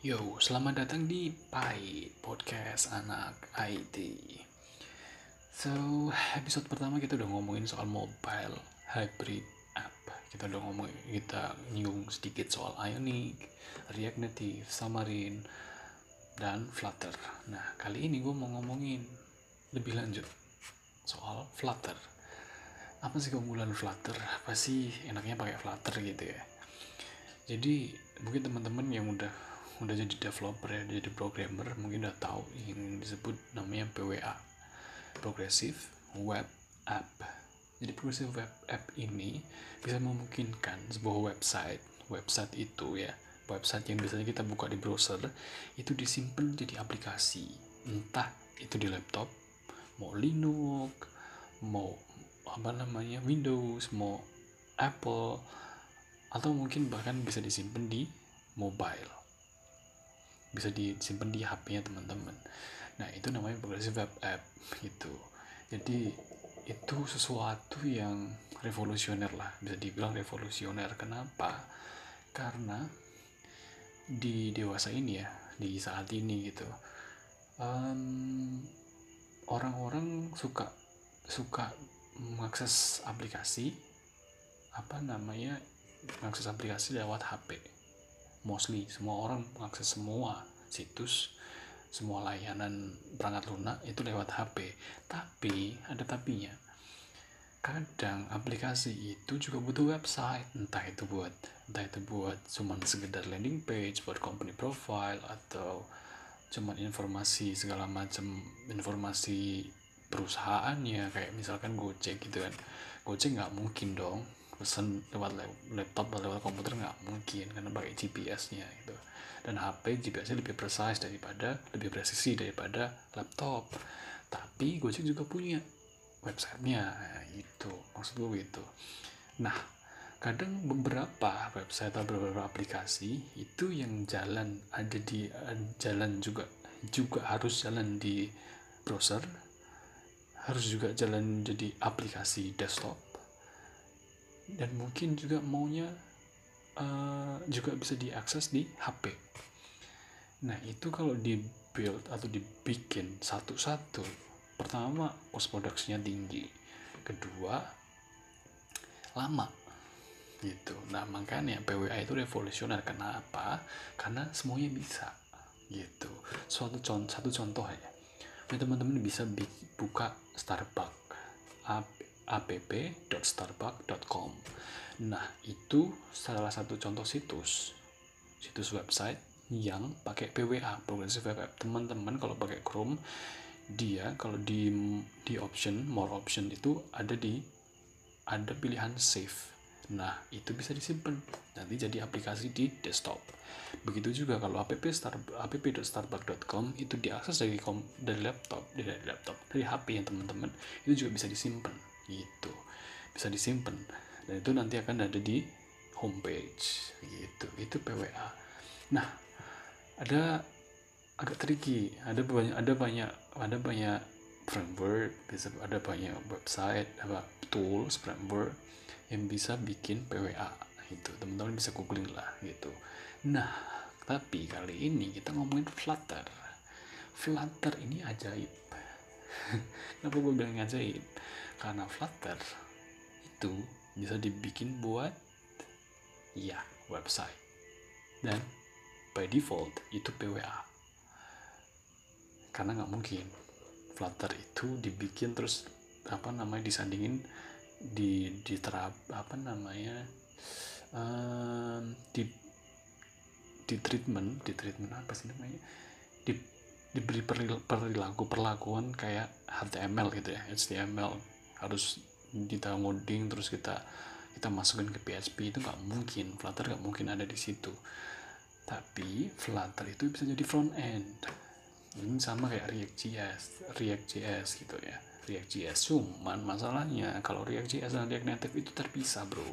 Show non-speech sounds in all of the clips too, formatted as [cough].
Yo, selamat datang di Pai Podcast Anak IT. So, episode pertama kita udah ngomongin soal mobile hybrid app. Kita udah ngomongin, kita nyinggung sedikit soal Ionic, React Native, Xamarin, dan Flutter. Nah, kali ini gue mau ngomongin lebih lanjut soal Flutter. Apa sih keunggulan Flutter? Apa sih enaknya pakai Flutter gitu ya? Jadi, mungkin teman-teman yang udah udah jadi developer ya jadi programmer mungkin udah tahu yang disebut namanya PWA Progressive Web App. Jadi Progressive Web App ini bisa memungkinkan sebuah website. Website itu ya website yang biasanya kita buka di browser itu disimpan jadi aplikasi. Entah itu di laptop mau Linux mau apa namanya Windows mau Apple atau mungkin bahkan bisa disimpan di mobile bisa disimpan di HP-nya teman-teman. Nah, itu namanya progressive web app gitu. Jadi itu sesuatu yang revolusioner lah, bisa dibilang revolusioner. Kenapa? Karena di dewasa ini ya, di saat ini gitu, um, orang-orang suka suka mengakses aplikasi apa namanya mengakses aplikasi lewat HP mostly semua orang mengakses semua situs semua layanan perangkat lunak itu lewat HP tapi ada tapinya. Kadang aplikasi itu juga butuh website. Entah itu buat entah itu buat cuman sekedar landing page buat company profile atau cuman informasi segala macam informasi perusahaannya. Kayak misalkan Gojek gitu kan. Gojek nggak mungkin dong pesan lewat laptop atau lewat komputer nggak mungkin karena pakai GPS-nya gitu. Dan HP GPS-nya lebih precise daripada lebih presisi daripada laptop. Tapi Gojek juga punya websitenya. Nah, itu maksud gue gitu. Nah kadang beberapa website atau beberapa aplikasi itu yang jalan ada di jalan juga juga harus jalan di browser harus juga jalan jadi aplikasi desktop dan mungkin juga maunya uh, juga bisa diakses di HP. Nah itu kalau di build atau dibikin satu-satu, pertama cost produksinya tinggi, kedua lama gitu. Nah makanya PWA itu revolusioner. Kenapa? Karena semuanya bisa gitu. Suatu contoh, satu contoh ya. Teman-teman bisa buka Starbucks app.starbucks.com. Nah, itu salah satu contoh situs situs website yang pakai PWA, Progressive Web App. Teman-teman kalau pakai Chrome, dia kalau di di option more option itu ada di ada pilihan save. Nah, itu bisa disimpan nanti jadi aplikasi di desktop. Begitu juga kalau app star app.starbucks.com itu diakses dari kom, dari laptop, dari laptop, dari HP yang teman-teman itu juga bisa disimpan gitu. Bisa disimpan dan itu nanti akan ada di homepage. Gitu. Itu PWA nah ada agak tricky. Ada banyak ada banyak ada banyak framework bisa ada banyak website apa tools framework yang bisa bikin PWA itu teman-teman bisa googling lah. Gitu. Nah tapi kali ini kita ngomongin Flutter. Flutter ini ajaib kenapa gue bilang ajaib karena Flutter itu bisa dibikin buat ya website. Dan by default itu PWA karena nggak mungkin Flutter itu dibikin terus apa namanya disandingin di diterap apa namanya um, di di treatment di treatment apa sih namanya? Di diberi perilaku perlakuan kayak HTML gitu ya HTML harus downloading terus kita kita masukin ke PHP itu nggak mungkin. Flutter nggak mungkin ada di situ. Tapi Flutter itu bisa jadi front end ini sama kayak React.js React.js gitu ya. React.js cuman masalahnya kalau React.js dan React Native itu terpisah bro.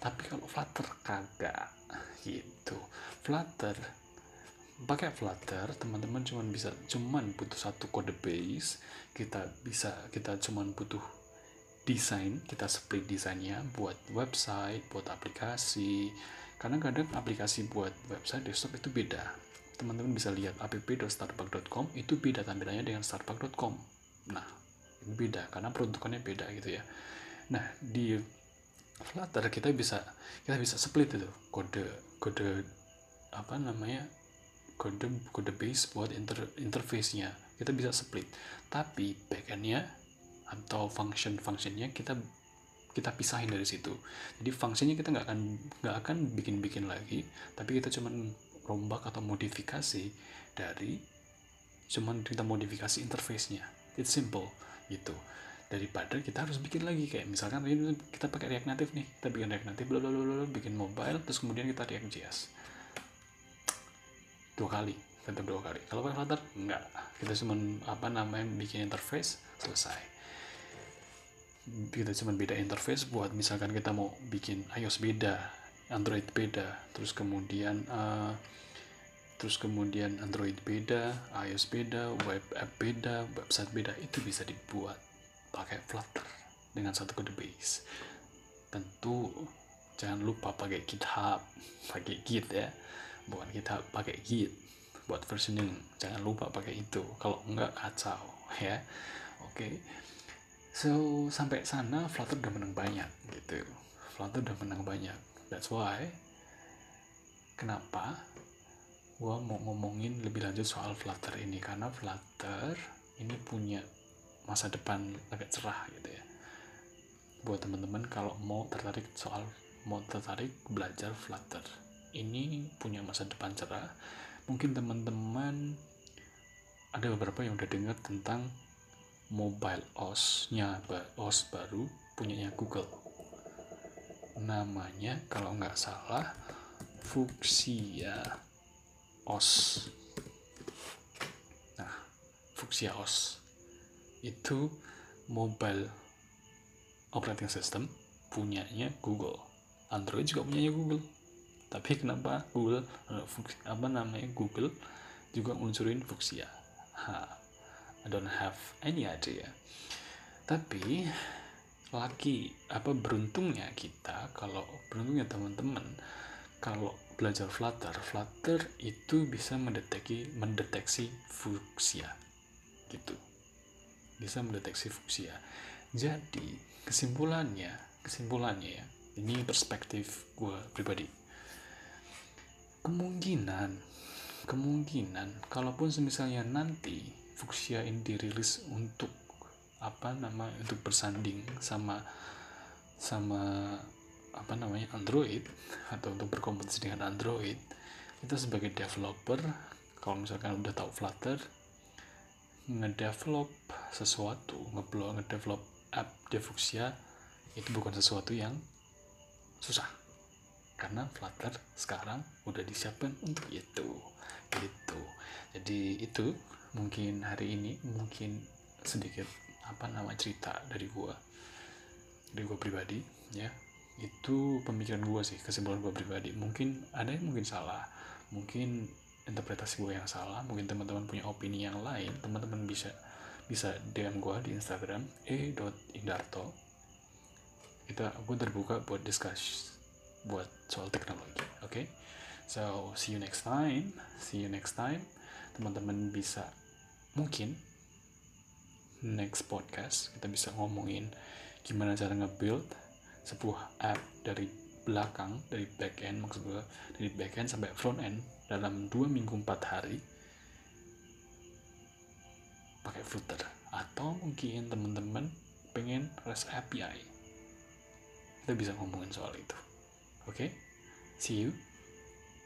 Tapi kalau Flutter kagak gitu. Flutter pakai Flutter teman-teman cuman bisa cuman butuh satu kode base. Kita bisa kita cuman butuh desain kita split desainnya buat website buat aplikasi. Karena kadang aplikasi buat website desktop itu beda. Teman-teman bisa lihat app.starbuck.com itu beda tampilannya dengan starbuck.com nah beda karena peruntukannya beda gitu ya. Nah di Flutter kita bisa kita bisa split itu kode kode apa namanya kode kode base buat inter, interface-nya. Kita bisa split. Tapi backend-nya atau function functionnya kita kita pisahin dari situ. Jadi fungsinya kita nggak akan nggak akan bikin bikin lagi tapi kita cuman rombak atau modifikasi dari cuman kita modifikasi interface-nya. It's simple gitu. Daripada kita harus bikin lagi kayak misalkan kita pakai React Native nih. Kita bikin React Native bla bla bla bikin mobile terus kemudian kita React JS dua kali tetap dua kali kalau pakai Flutter enggak kita cuma apa namanya bikin interface selesai kita cuma beda interface buat misalkan kita mau bikin iOS beda Android beda terus kemudian uh, terus kemudian Android beda iOS beda web app beda website beda itu bisa dibuat pakai Flutter dengan satu kode base. Tentu jangan lupa pakai GitHub, pakai Git ya. Bukan GitHub, pakai Git buat versioning. Jangan lupa pakai itu. Kalau enggak kacau [laughs] ya. Oke. Okay. So, sampai sana Flutter udah menang banyak gitu. Flutter udah menang banyak. That's why kenapa gua mau ngomongin lebih lanjut soal Flutter ini karena Flutter ini punya masa depan agak cerah gitu ya buat teman-teman kalau mau tertarik soal mau tertarik belajar Flutter ini punya masa depan cerah. Mungkin teman-teman ada beberapa yang udah dengar tentang mobile OS-nya OS baru punyanya Google. Namanya kalau nggak salah Fuchsia OS. Nah Fuchsia OS. Itu mobile operating system punyanya Google. Android juga punyanya Google tapi kenapa Google eh, apa namanya Google juga ngeluncurin Fuchsia ha, I don't have any idea tapi lagi apa beruntungnya kita kalau beruntungnya teman-teman kalau belajar Flutter Flutter itu bisa mendeteksi mendeteksi Fuchsia gitu bisa mendeteksi fuksia. Jadi kesimpulannya, kesimpulannya ya, ini perspektif gue pribadi. Kemungkinan, kemungkinan, kalaupun misalnya nanti fuksia ini dirilis untuk apa nama untuk bersanding sama sama apa namanya Android atau untuk berkompetisi dengan Android kita sebagai developer kalau misalkan udah tahu Flutter ngedevelop sesuatu, ngeblok, ngedevelop app Devuxia itu bukan sesuatu yang susah. Karena Flutter sekarang udah disiapkan untuk itu. Gitu. Jadi itu mungkin hari ini mungkin sedikit apa nama cerita dari gua. Dari gua pribadi ya. Itu pemikiran gua sih kesimpulan gua pribadi. Mungkin ada yang mungkin salah. Mungkin interpretasi gue yang salah. Mungkin teman-teman punya opini yang lain. Teman-teman bisa bisa DM gue di Instagram e.indarto kita gue terbuka buat discuss buat soal teknologi oke? Okay? so see you next time see you next time. Teman-teman bisa mungkin next podcast kita bisa ngomongin gimana cara nge-build sebuah app dari belakang dari back end maksud gue dari back end sampai front end dalam dua minggu empat hari pakai Flutter atau mungkin teman-teman pengen REST API kita bisa ngomongin soal itu okay? see you